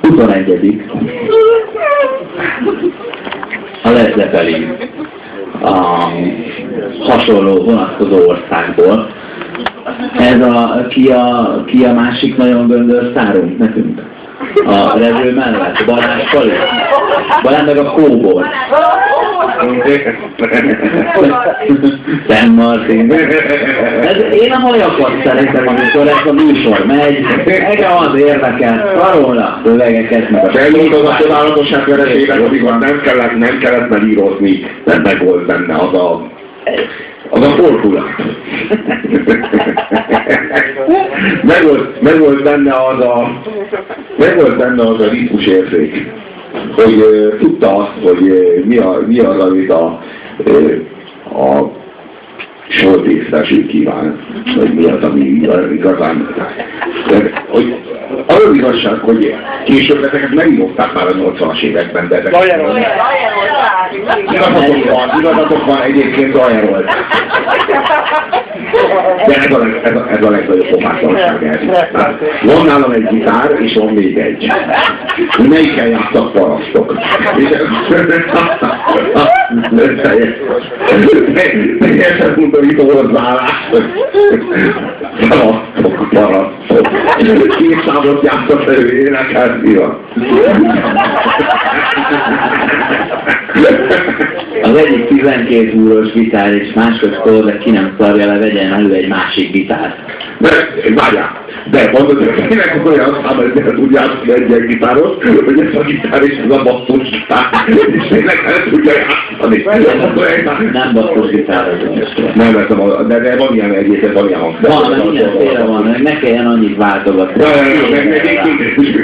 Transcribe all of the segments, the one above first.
21. A Led Zeppelin a hasonló vonatkozó országból. Ez a, ki a, ki a másik nagyon göndör szárunk nekünk? A rező mellett, Balázs Pali. Balázs meg a kóbor. Szent Martin. Ez, én a hajakat szeretem, amikor ez a műsor megy. Engem az érdekel. Karola szövegeket, meg a Elmondom a csodálatosság vereséget, amikor nem kellett, nem kellett belírozni, nem meg volt benne az a az a fordulat. meg, volt, meg volt benne az a meg volt benne az a ritmus érzék, hogy uh, tudta azt, hogy uh, mi, a, mi az, amit a, uh, a sortészteség kíván, hogy mi az, ami igazán. De, hogy az az igazság, hogy később ezeket megírották már a 80-as években, de ezek... Igazatok van, igazatok van egyébként Zajerolt. De ez a, ez a, ez a legnagyobb pofátlanság ez. Van nálam egy gitár, és van még egy. Melyikkel játszak parasztok? És teljesen undorító hozzáállás. Parasztok, parasztok. Két számot játszak elő, énekelni van. Az egyik 12 úros gitár és másodszor, de ki nem szarja le, vegyen elő egy másik gitárt. Várjál, de mondod, hogy tényleg olyan szám, hogy el tud játszani egy ilyen gitáros, hogy ez a gitár és ez a basszus gitár, és tényleg el tudja játszani. Nem basszus gitár Nem, ez a, de, de van ilyen egyébként, van ilyen hangszerű. Van, mindenféle van, ne kelljen annyit váltogatni.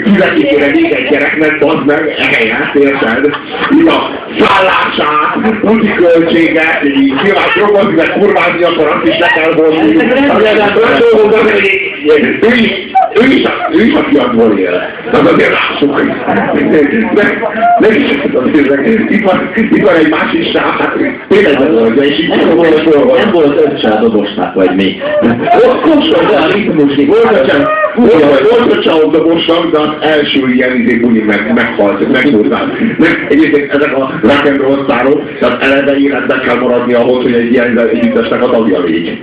Kivetik kéne még egy gyereknek, bazd meg, ehelyett, érted? Így a szállását, úti költsége, így nyilván drogozni, meg kurvázni, akkor azt is le kell vonni. Ő is, ő is, ő is a fiatból él. De azért lássuk, hogy meg, meg is itt van, itt van egy másik sáv, hát tényleg volt, és itt Nem volt, nem volt öccse a dobosnak, vagy mi. Ott most a ritmusni, volt csak, volt a dobosnak, de az első ilyen izé buli meg, meghalt, megmúltál. Meg egyébként ezek a rock and roll sztárok, tehát eleve életben kell maradni ahhoz, hogy egy ilyen együttesnek a tagja légy.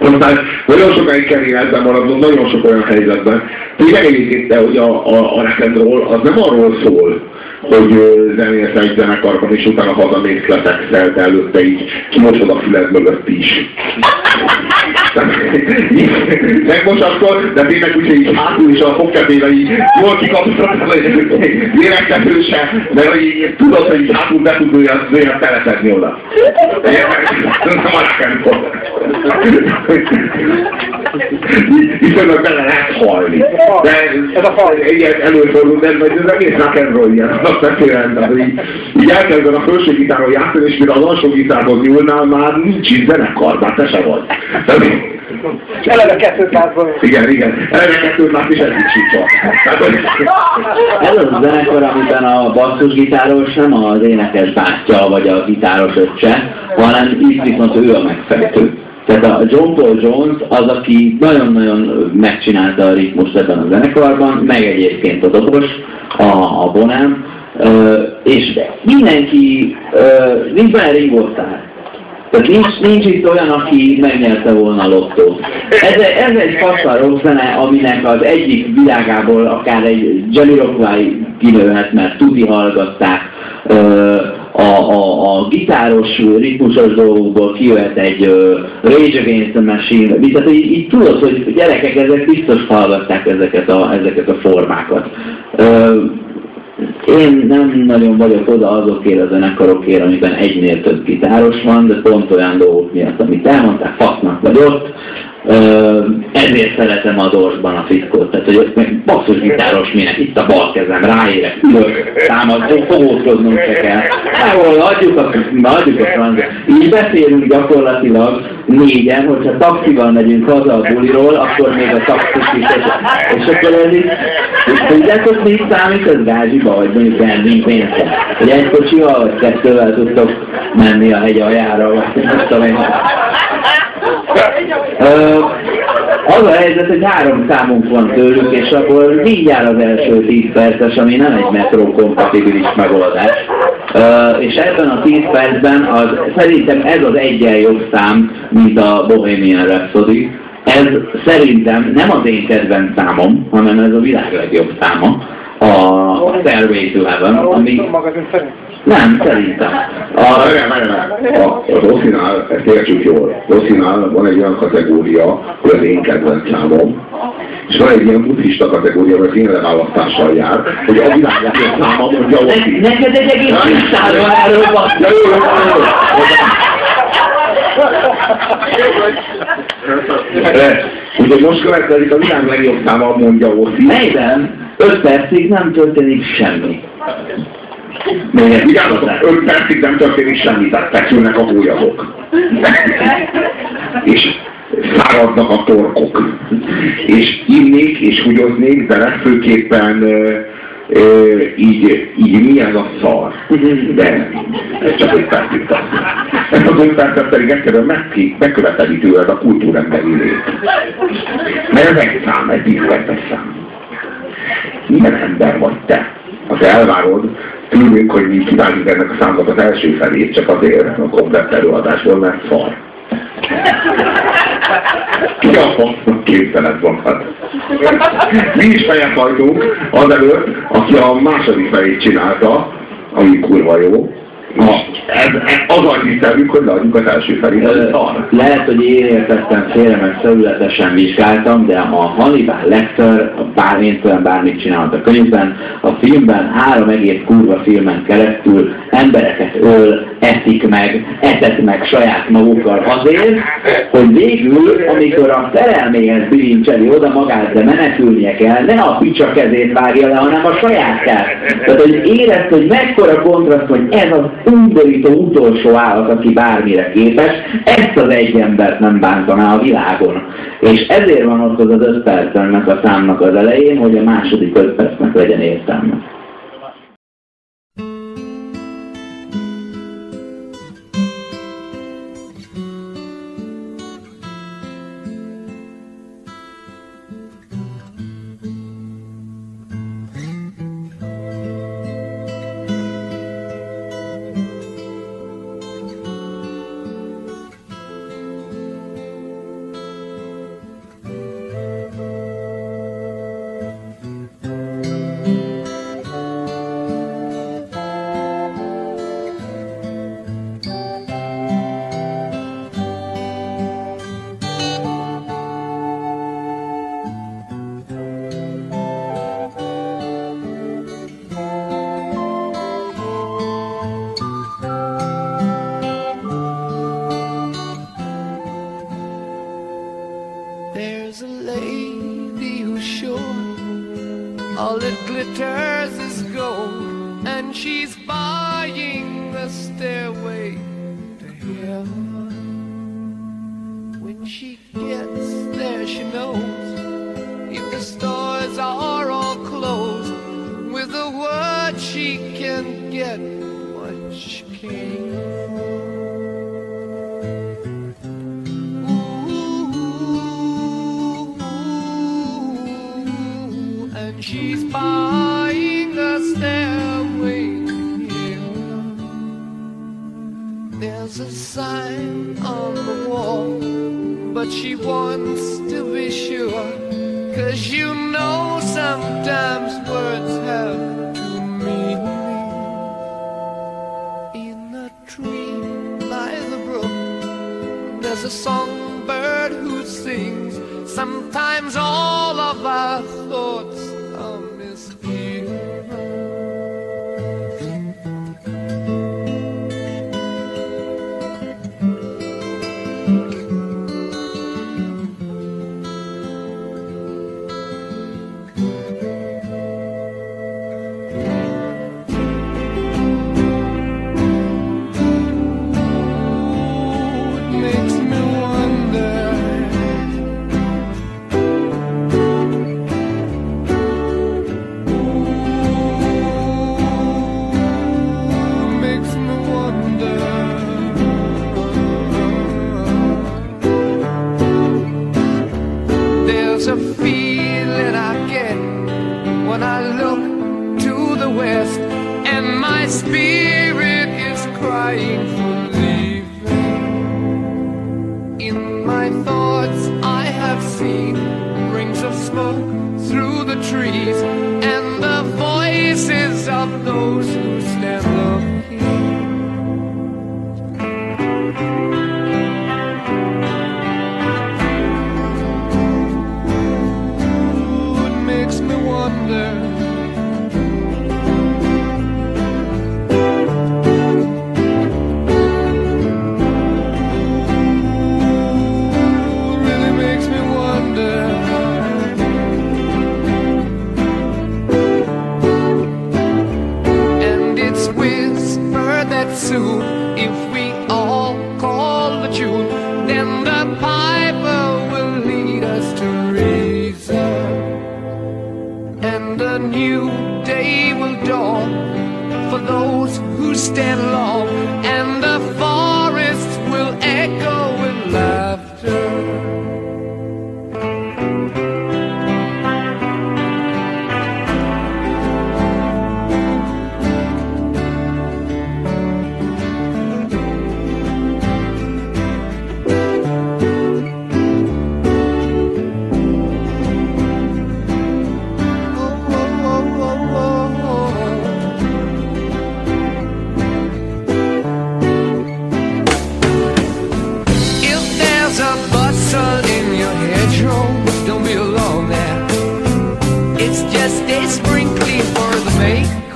Aztán nagyon sokáig kell életben maradnunk, nagyon sok olyan helyzetben. Tényleg egyébként, hogy a, a, a rock az nem arról szól, hogy zenélsz egy zenekarban, és utána hazamész letexel, de előtte így kimosod a füled mögött is. Megmosatod, de tényleg úgy, hogy így hátul is a fogkedébe így jól kikapcsolod, lélegzetőse, de így tudod, hogy így hátul be tud olyan, olyan teletetni oda. Nem a rock'n'roll. Viszonylag bele lehet halni. De ez a fal, ilyen előfordul, de ez egész rock'n'roll ilyen alapvetően, tehát hogy így, így elkezded a felső gitáron játszani, és mire az alsó gitárhoz nyúlnál, már nincs itt zenekar, már te se vagy. Tehát, És eleve 200-ban. igen, igen, eleve kettőt lát, és Tehát, hogy Ez az a zenekar, amiben a basszusgitáros nem az énekes bátyja, vagy a gitáros öccse, hanem itt viszont ő a megfejtő. Tehát a John Paul Jones az, aki nagyon-nagyon megcsinálta a ritmust ebben a zenekarban, meg egyébként a dobos, a, a Bonham, és mindenki, nincs benne Starr. Tehát nincs, nincs itt olyan, aki megnyerte volna a lottót. Ez, ez egy faszal rock zene, aminek az egyik világából akár egy Jamiroquai kinőhet, mert tuti hallgatták, a, a, a gitáros, ritmusos dolgokból kijöhet egy uh, Rage Against the Machine, tehát így, így tudod, hogy gyerekek, ezek biztos hallgatták ezeket a, ezeket a formákat. Uh, én nem nagyon vagyok oda azokért a zenekarokért, amiben egynél több gitáros van, de pont olyan dolgok miatt, amit elmondták, fasznak vagy ott, ezért szeretem a dorsban a fickót, tehát hogy basszus gitáros minek, itt a bal kezem, ráérek, ülök, támad, fogózkodnom se kell. Ahol adjuk a, adjuk a francia. Így beszélünk gyakorlatilag négyen, hogyha taxival megyünk haza a buliról, akkor még a taxis is, és, akkor ez így, és tudjátok, mi számít, ez gázsiba, vagy mondjuk benzin pénzre. Hogy egy kocsival, vagy kettővel tudtok menni a hegy aljára, vagy nem tudom én. Az a helyzet, hogy három számunk van tőlük, és akkor mindjárt az első 10 perces, ami nem egy metró kompatibilis megoldás. Uh, és ebben a 10 percben az, szerintem ez az egyen jobb szám, mint a Bohemian Rhapsody. Ez szerintem nem az én kedvenc számom, hanem ez a világ legjobb száma, a Stairway to Heaven, ami... Nem, szerintem. A, a, az Oszinál, ezt értsük jól, Oszinál van egy olyan kategória, hogy az én kedvenc számom, és van egy ilyen buddhista kategória, hogy én leválasztással jár, hogy a világ legjobb száma mondja Oszi. Neked egy egész listáról erről van. Ja, jó, jó, jó, jó. Ugye most következik a világ legjobb száma, mondja Oszi. Melyben 5 percig nem történik semmi. Még vigyázzatok, 5 percig nem történik semmi, tehát feszülnek a hólyagok. és száradnak a torkok. És innék és húgyoznék, de legfőképpen ö, így, így mi ez a szar. De ez csak 5 percig tart. Ezt az 5 percet pedig egyszerűen meg, megköveteli tőled a kultúremberi lét. Mert ez egy szám, egy 10 perces szám. Milyen ember vagy te? Te elvárod tőlünk, hogy mi kívánjuk ennek a számnak az első felét, csak azért a komplet előadásból, mert szar. Ki a fasznak képzeled magad? Mi is fejet hajtunk azelőtt, aki a második felét csinálta, ami kurva jó, ez, az a hiszemünk, hogy leadjuk az első az szar. Lehet, hogy én értettem félre, meg felületesen vizsgáltam, de a Hannibal Lecter, bármint olyan bármit csinált a könyvben, a filmben három egész kurva filmen keresztül embereket öl, eszik meg, etet meg saját magukkal azért, hogy végül, amikor a szerelméhez bilincseli oda magát, de menekülnie kell, ne a picsa kezét vágja le, hanem a sajátját. Tehát, hogy érezd, hogy mekkora kontraszt, hogy ez az undorító utolsó állat, aki bármire képes, ezt az egy embert nem bántaná a világon. És ezért van ott az az öt perc ennek a számnak az elején, hogy a második öt percnek legyen értelme. All that glitters is gold, and she's buying the stairway to heaven. When she gets there, she knows if the stores are all closed, with a word she can get what she came she wants to be sure. Cause you know sometimes words have two meanings. In a tree by the brook, there's a songbird who sings. Sometimes all of our thoughts are misgiven. It stay spring clean for the May.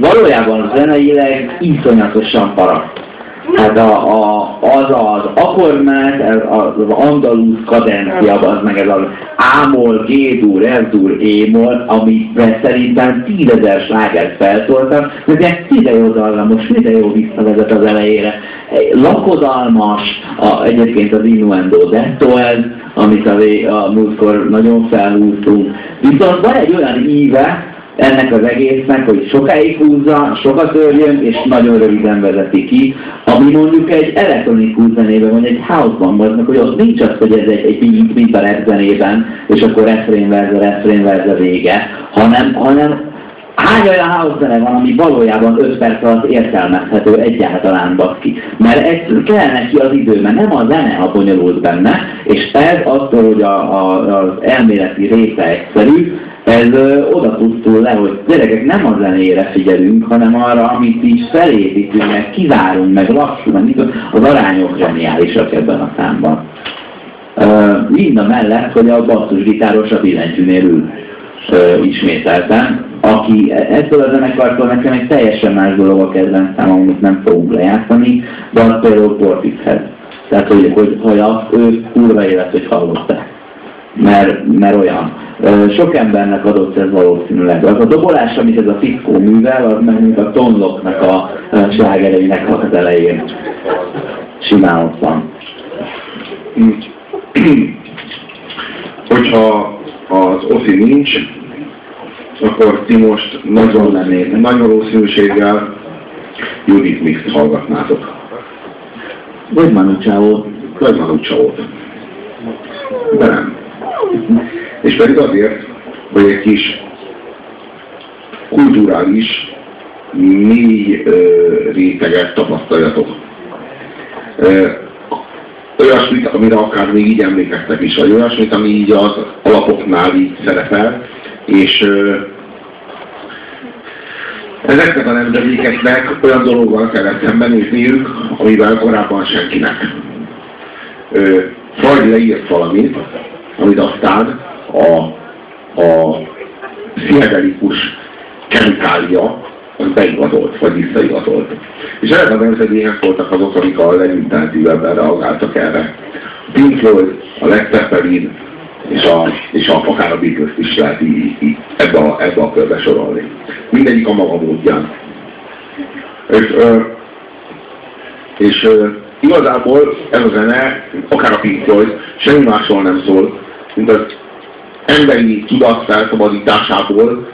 Valójában zeneileg iszonyatosan paraszt. Hát a, a, az az akkordmát, ez az andalusz kadencia, az meg ez az ámol, G-dur, F-dur, E-mol, amiben szerintem tízezer slágert feltoltak, de ez ide jó dallamos, ide jó visszavezet az elejére. Lakodalmas, a, egyébként az innuendo detto ez, amit a, a múltkor nagyon felhúztunk. Viszont van egy olyan íve, ennek az egésznek, hogy sokáig húzza, sokat törjön, és nagyon röviden vezeti ki, ami mondjuk egy elektronikus zenében, vagy egy house-ban van, hogy ott nincs az, hogy ez egy, egy beat, mint a rap zenében, és akkor refrén verze, refrén verze vége, hanem, hanem Hány olyan house van, ami valójában 5 perc alatt értelmezhető egyáltalán baszki? Mert egy, kell neki az idő, mert nem a zene a bonyolult benne, és ez attól, hogy a, a, az elméleti része egyszerű, ez ö, oda pusztul le, hogy gyerekek nem a zenére figyelünk, hanem arra, amit is felépítünk, meg kivárunk, meg lassulunk, az arányok zseniálisak ebben a számban. Uh, mind a mellett, hogy a basszusgitáros a billentyűnél ül uh, ismételten, aki ettől a zenekartól nekem egy teljesen más dolog a kedvenc számom, amit nem fogunk lejátszani, de az például Portishead. Tehát, hogy, hogy, hogy azt ő kurva élet, hogy hallották. Mert, mert olyan. Sok embernek adott ez valószínűleg. Az a dobolás, amit ez a fickó művel, az meg mint a tonloknak a slágereinek az elején. Simán ott van. Hogyha az Oszi nincs, akkor ti most nagyon, nagy valószínűséggel Judith Mix hallgatnátok. Vagy Manu Chao. Vagy Manu Chao-t. De nem. És pedig azért, hogy egy kis kulturális, mély réteget tapasztaljatok. Olyasmit, amire akár még így emlékeztek is, vagy olyasmit, ami így az alapoknál így szerepel, és ezeknek a nemzedékeknek olyan dologgal kellett szembenézniük, amivel korábban senkinek. Freud leírt valamit, amit aztán a, a pszichedelikus kemikália az beigazolt, vagy visszaigazolt. És ezek a nemzedékek voltak azok, amik a legintenzívebben reagáltak erre. A Pink Floyd, a Led Zeppelin, és, a, és a, akár a beatles is lehet így, így ebbe, a, ebbe a körbe sorolni. Mindegyik a maga módján. És, ö, és ö, igazából ez a zene, akár a Pink Floyd, semmi másról nem szól, mint az emberi tudat felszabadításából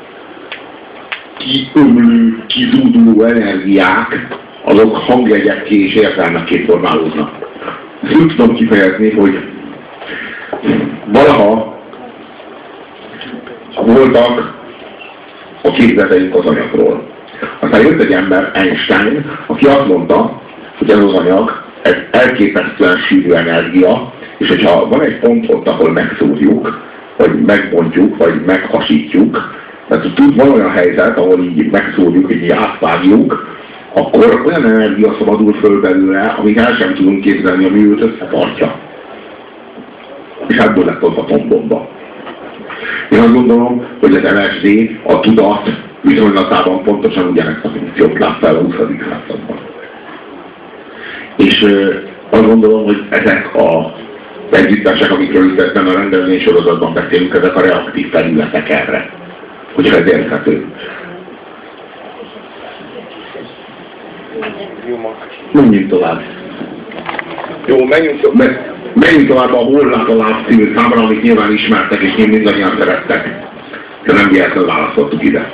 kiömlő, kizúduló energiák, azok hangjegyekké és értelmekké formálódnak. Ezt úgy tudom kifejezni, hogy valaha voltak a képzeteink az anyagról. Aztán jött egy ember, Einstein, aki azt mondta, hogy ez az anyag, ez elképesztően sűrű energia, és hogyha van egy pont ott, ahol megszúrjuk, vagy megbontjuk, vagy meghasítjuk, tehát tud, van olyan helyzet, ahol így megszúrjuk, így átvágjuk, akkor olyan energia szabadul föl belőle, amit el sem tudunk képzelni, ami őt összetartja. És ebből lett az atombomba. Én azt gondolom, hogy az LSD a tudat viszonylatában pontosan ugyanezt a funkciót látta el a 20. században. És azt gondolom, hogy ezek a együttesek, amikről itt ebben a rendezvény sorozatban beszélünk, ezek a reaktív felületek erre, hogyha ez érthető. Menjünk tovább. Jó, menjünk, me, menjünk tovább a Hollát a Láb című számra, amit nyilván ismertek, és mi mindannyian szerettek. De nem véletlenül választottuk ide.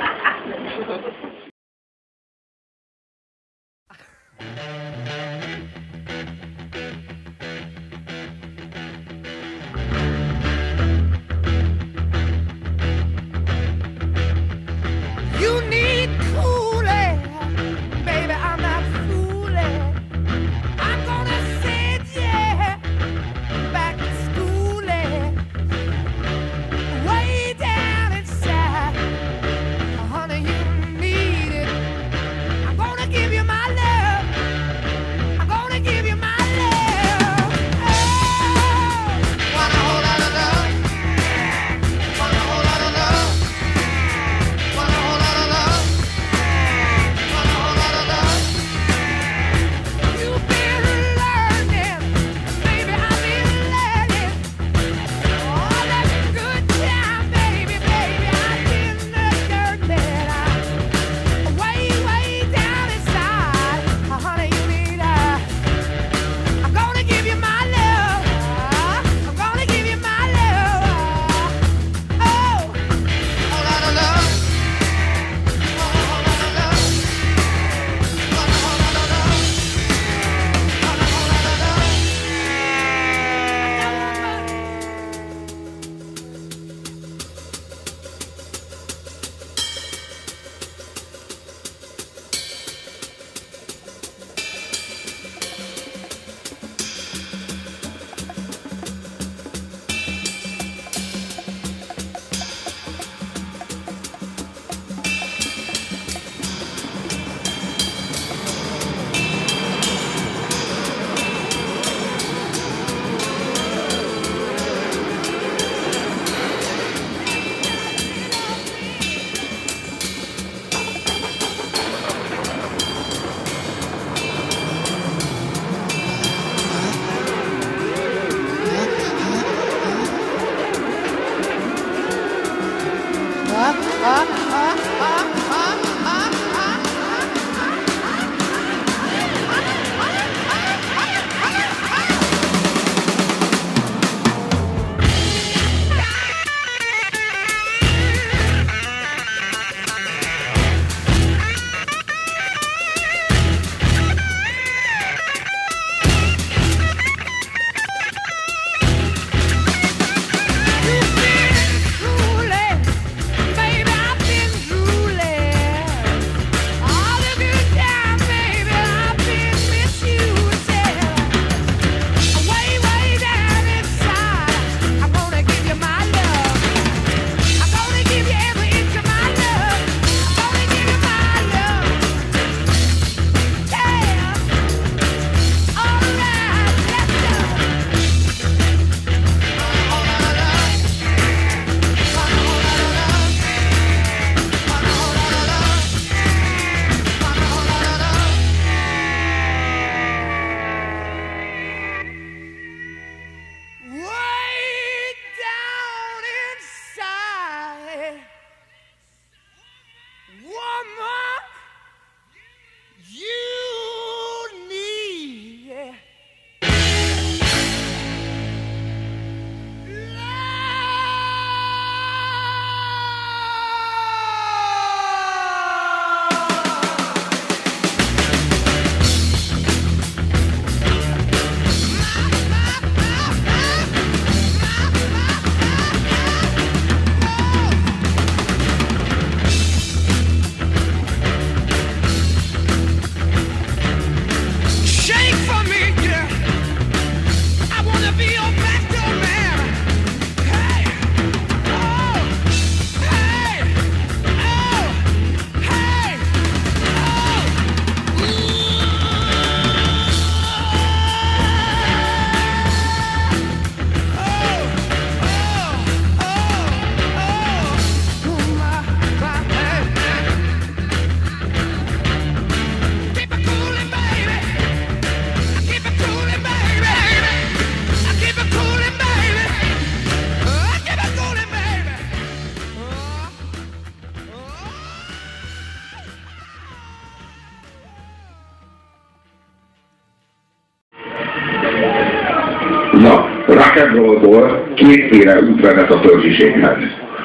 Kétféle út vezet a törzsiséghez.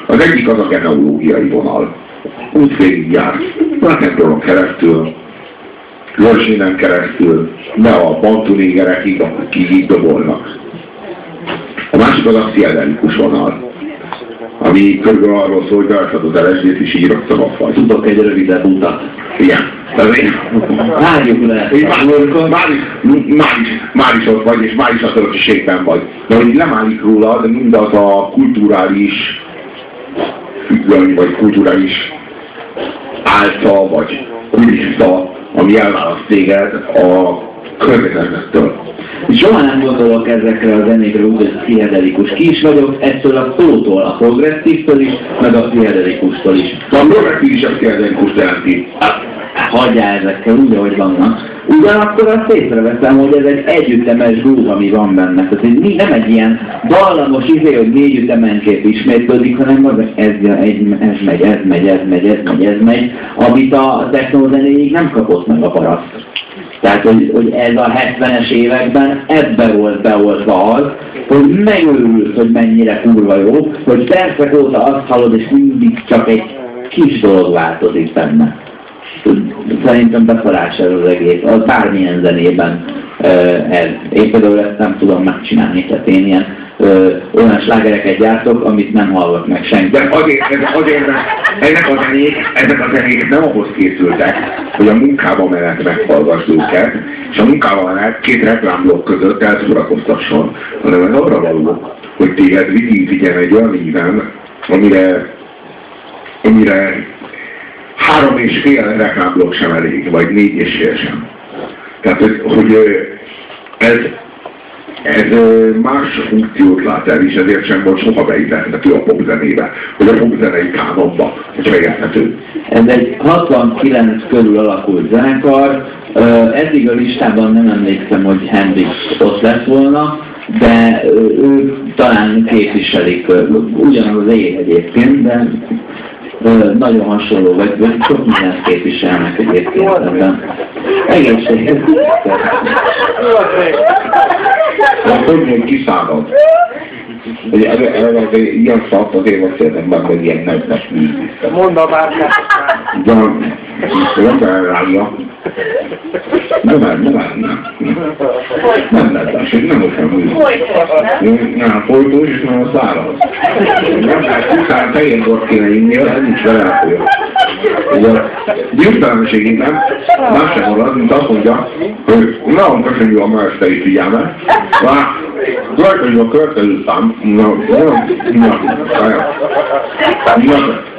Az egyik az a genealógiai vonal. Út végig jár. Rollon keresztül, Georginen keresztül, ne a bantunégerekig, akik így dobolnak. A másik az a pszichedelikus vonal, ami körülbelül arról szól, hogy beadhatod LSD-t és így rögtön a faj. Tudok egy rövidebb utat. Igen. Várjuk le. Már, már, is, már, is, már is ott vagy, és már is a törökségben vagy. De hogy lemálik rólad mindaz a kulturális függöny, vagy kulturális álca, vagy kulissza, ami elválaszt téged a környezetettől. Soha nem gondolok ezekre a zenékre úgy, hogy pszichedelikus. Ki is vagyok ettől a szótól, a progresszívtől is, meg a pszichedelikustól is. A progresszív is a pszichedelikus jelenti. Hagyjál ezekkel úgy, ahogy vannak. Ugyanakkor azt észreveszem, hogy ez egy együttemes groove, ami van benne. Tehát ez nem egy ilyen dallamos izé, hogy négy ütemenként ismétlődik, hanem az, ez, egy, ez megy, ez megy, ez megy, ez megy, ez megy, amit a technózenéig nem kapott meg a paraszt. Tehát, hogy, hogy ez a 70-es években ebbe volt beoltva az, hogy megőrülsz, hogy mennyire kurva jó, hogy percek óta azt hallod, és mindig csak egy kis dolog változik benne. Szerintem beforás ez az egész, az bármilyen zenében ez. Én például ezt nem tudom megcsinálni, tehát én ilyen ö, olyan slágereket gyártok, amit nem hallgat meg senki. De azért, ez, azért ennek a zenék, ezek a zenék nem ahhoz készültek, hogy a munkába menet meghallgass őket, és a munkában menet két reklámblokk között elszórakoztasson, hanem ez arra való, hogy téged vigyen egy olyan íven, amire, amire három és fél reklámblokk sem elég, vagy négy és fél sem. Tehát, hogy, hogy ez, ez más funkciót lát el, és ezért sem volt soha beilleszthető a popzenébe, vagy a popzenei kánonba, hogy érthető. Ez egy 69 körül alakult zenekar, eddig a listában nem emlékszem, hogy Hendrix ott lett volna, de ők talán képviselik ugyanaz az év egyébként, de nagyon hasonló, vagy, vagy sok mindent képviselnek egyébként ebben. Az még? Hogy még kiszállod? Hogy ez ilyen szart azért beszélnek be, hogy ilyen nemzes művészet. Mondd a bárkát. De nem kell rája. Nem, nem, nem, nem. Nem lehet, hogy nem olyan művészet. Nem, folytós és nem a száraz. Nem lehet, utána fehér bort kéne inni, ez nincs vele elfolyó. Ugye, győztelenségében más sem marad, mint azt mondja, hogy nagyon köszönjük a mesteri figyelmet. Már rajta, a következő szám, na, na, na, na, na,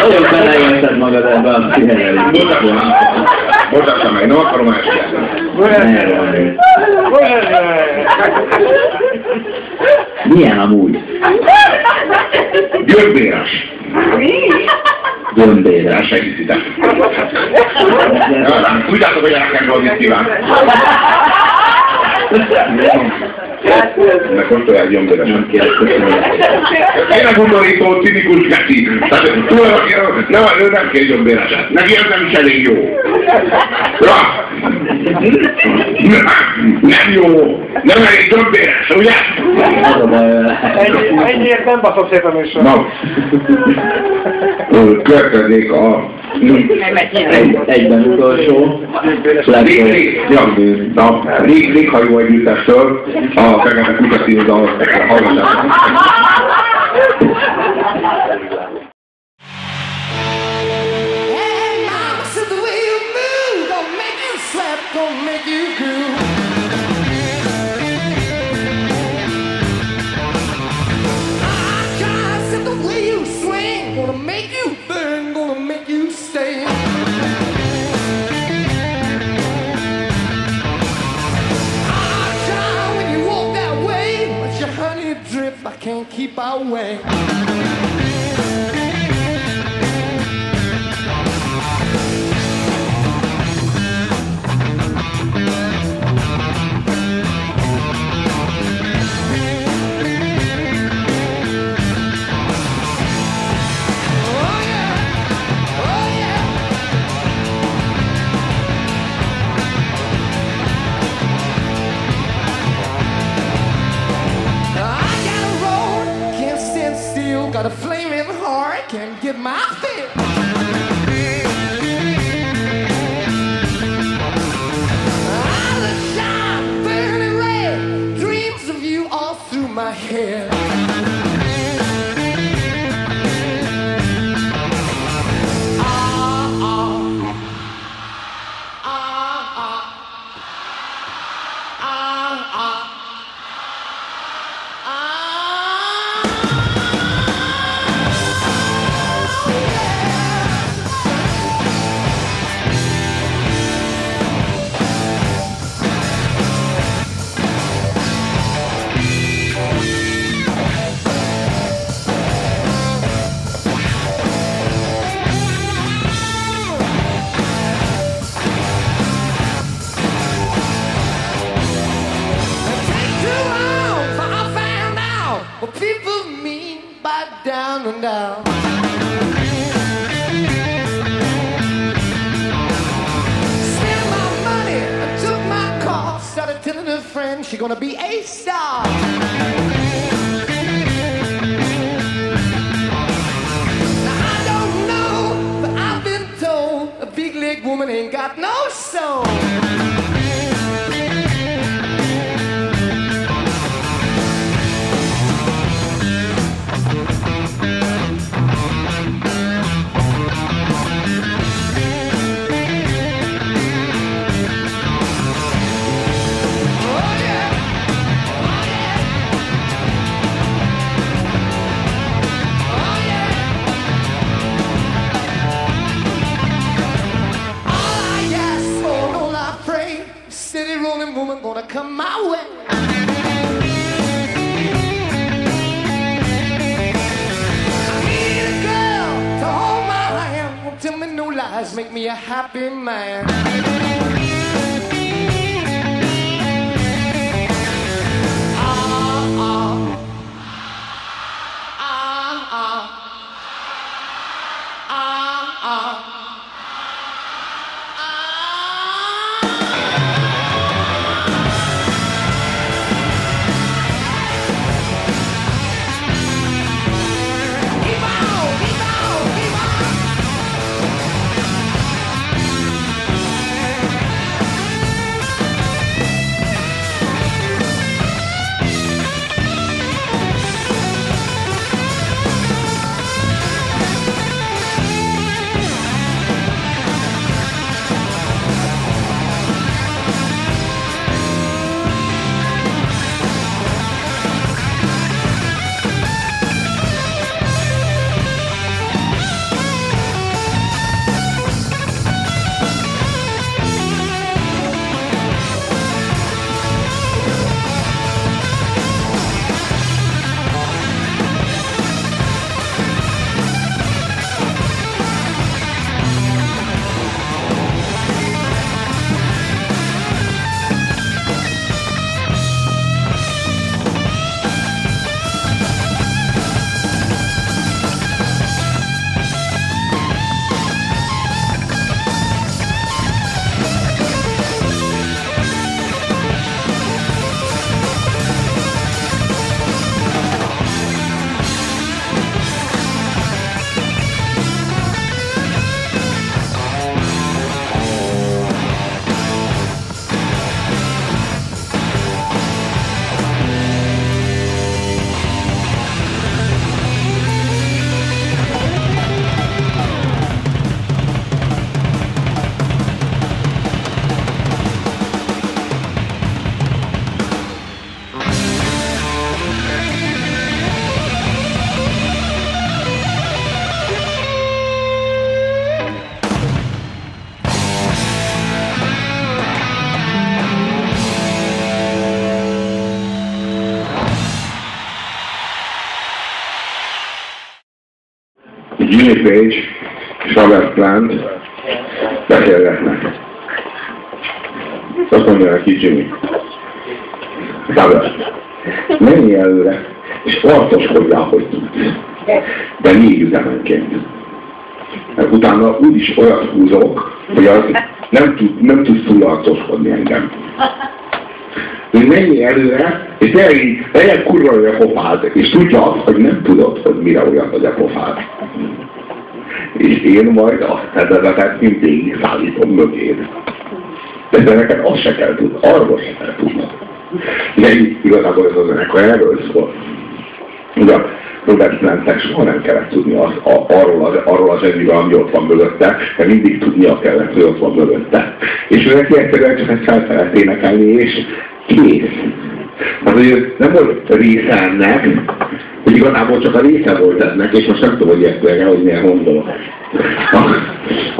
Nagyon beleélted magad ebbe a pszichedelésbe. mutassam meg, nem akarom elsietni. Milyen amúgy? Gyömbéres. Gömbéres. El se hiszitek. Tudjátok, hogy el kell mit kíván. Meg kóstolják gyömbéres. Nem kérek, köszönöm. Tényleg undorító, cinikus tulajdonképpen nem, ő nem kér gyömbéreset. Neki ez nem is elég jó. Ja. Nem, jó. Nem elég ugye? A baj vele. Ennyi- Ennyiért nem baszom szét a. Következik a Egy, egyben utolsó. Réghajó együttestől a Fekete Kutatív a principal é. My outfit. Gonna be a star. Lies, make me a happy man. Jimmy Page és Robert Plant beszélgetnek. Azt mondja neki Jimmy. Robert, menj előre, és arcoskodjál, hogy tudsz. De négy üzemenként. Mert utána úgyis olyat húzok, hogy az nem, tud, nem tudsz túl arcoskodni engem. Hogy menjél előre, és legyen kurva olyan pofád, és tudja azt, hogy nem tudod, hogy mire olyan vagy a pofád. És én majd azt tervezetet mindig szállítom mögéd. De neked azt se kell tudni, arról se kell tudnod. De igazából ez az zenekar erről szól. Ugye, Robert Plantnek soha nem kellett tudni az, a, arról, az, arról az zseniről, ami ott van mögötte, mert mindig tudnia kellett, hogy ott van mögötte. És ő neki egyszerűen csak ezt fel kellett énekelni, és kész. Hát, hogy nem volt része ennek, hogy igazából csak a része volt ennek, és most nem tudom, hogy értően hogy milyen gondolok. A,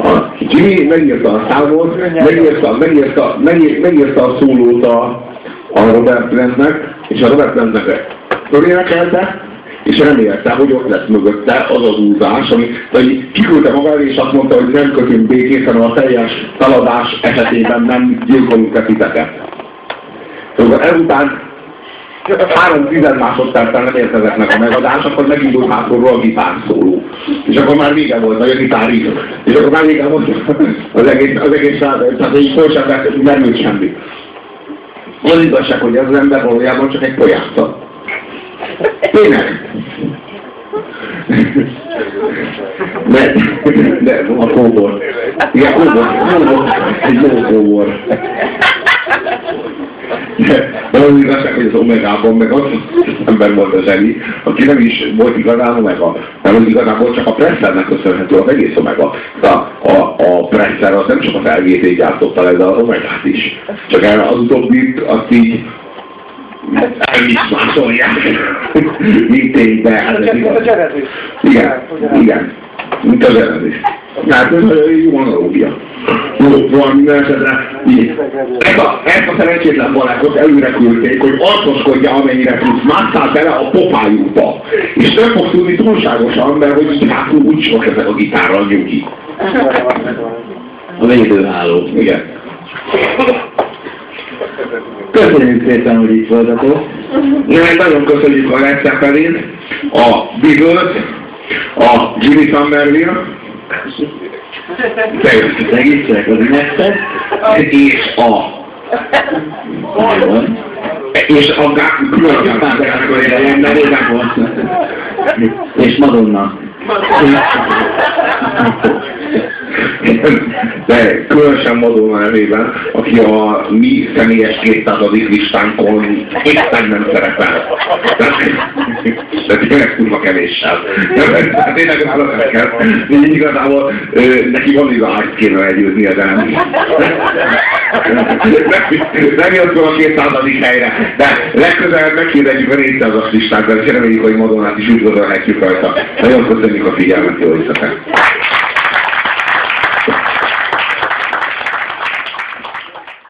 a Jimmy megírta a számot, megírta, megírta, megírta, megírta a szólót a, a Robert Plantnek, és a Robert Plantnek fölénekelte, és remélte, hogy ott lesz mögötte az az úzás, ami hogy kiküldte maga és azt mondta, hogy nem kötünk békét, hanem a teljes feladás esetében nem gyilkolunk a titeket. Szóval ezután három tized másodperccel nem érkezett meg a megadás, akkor megindult hátulról a gitár szóló. És akkor már vége volt, vagy a gitár is. És akkor már vége volt az egész, az egész tehát így szó sem nem ült semmi. Az igazság, hogy az ember valójában csak egy pojászta. Tényleg. De, de a kóbor. Igen, kóbor. Kóbor. Egy jó kóbor. De az igazság, hogy az Omegában meg az ember volt a zseni, aki nem is volt igazán Omega, nem az igazából csak a Pressernek köszönhető az egész Omega. De a, a, a Presser az nem csak az LGT gyártotta le, de az Omegát is. Csak erre az utóbbit azt így nem is másolják, mint ténybe. Ez a Genesis. Igen, igen. Mint a Genesis. Hát ez jó analógia. Jó, valami esetre így. Ezt a, ezt a szerencsétlen barátot előre küldték, hogy arcoskodja amennyire tudsz, másszál bele a popájúba. És nem fog tudni túlságosan, mert hogy így hátul úgy sok ezek a gitárral nyugi. A védőháló. Igen. Köszönjük szépen, hogy itt voltatok. Nagyon köszönjük a Led Zeppelin, a Beatles, a Jimmy Somerville, Segítsenek az ünnepet. és a és a különböző És Madonna. De különösen Madonna nevében, aki a mi személyes 200. listánkon éppen nem szerepel. De, tényleg kurva kevéssel. De tényleg nála szerepel. Így igazából neki van izást kéne legyőznie, de nem. Nem, jött fel a 200. helyre, de legközelebb megkérdezjük a 400-as listánkat, és reméljük, hogy Madonnát is üdvözölhetjük rajta. Nagyon köszönjük a figyelmet, jó éjszakát!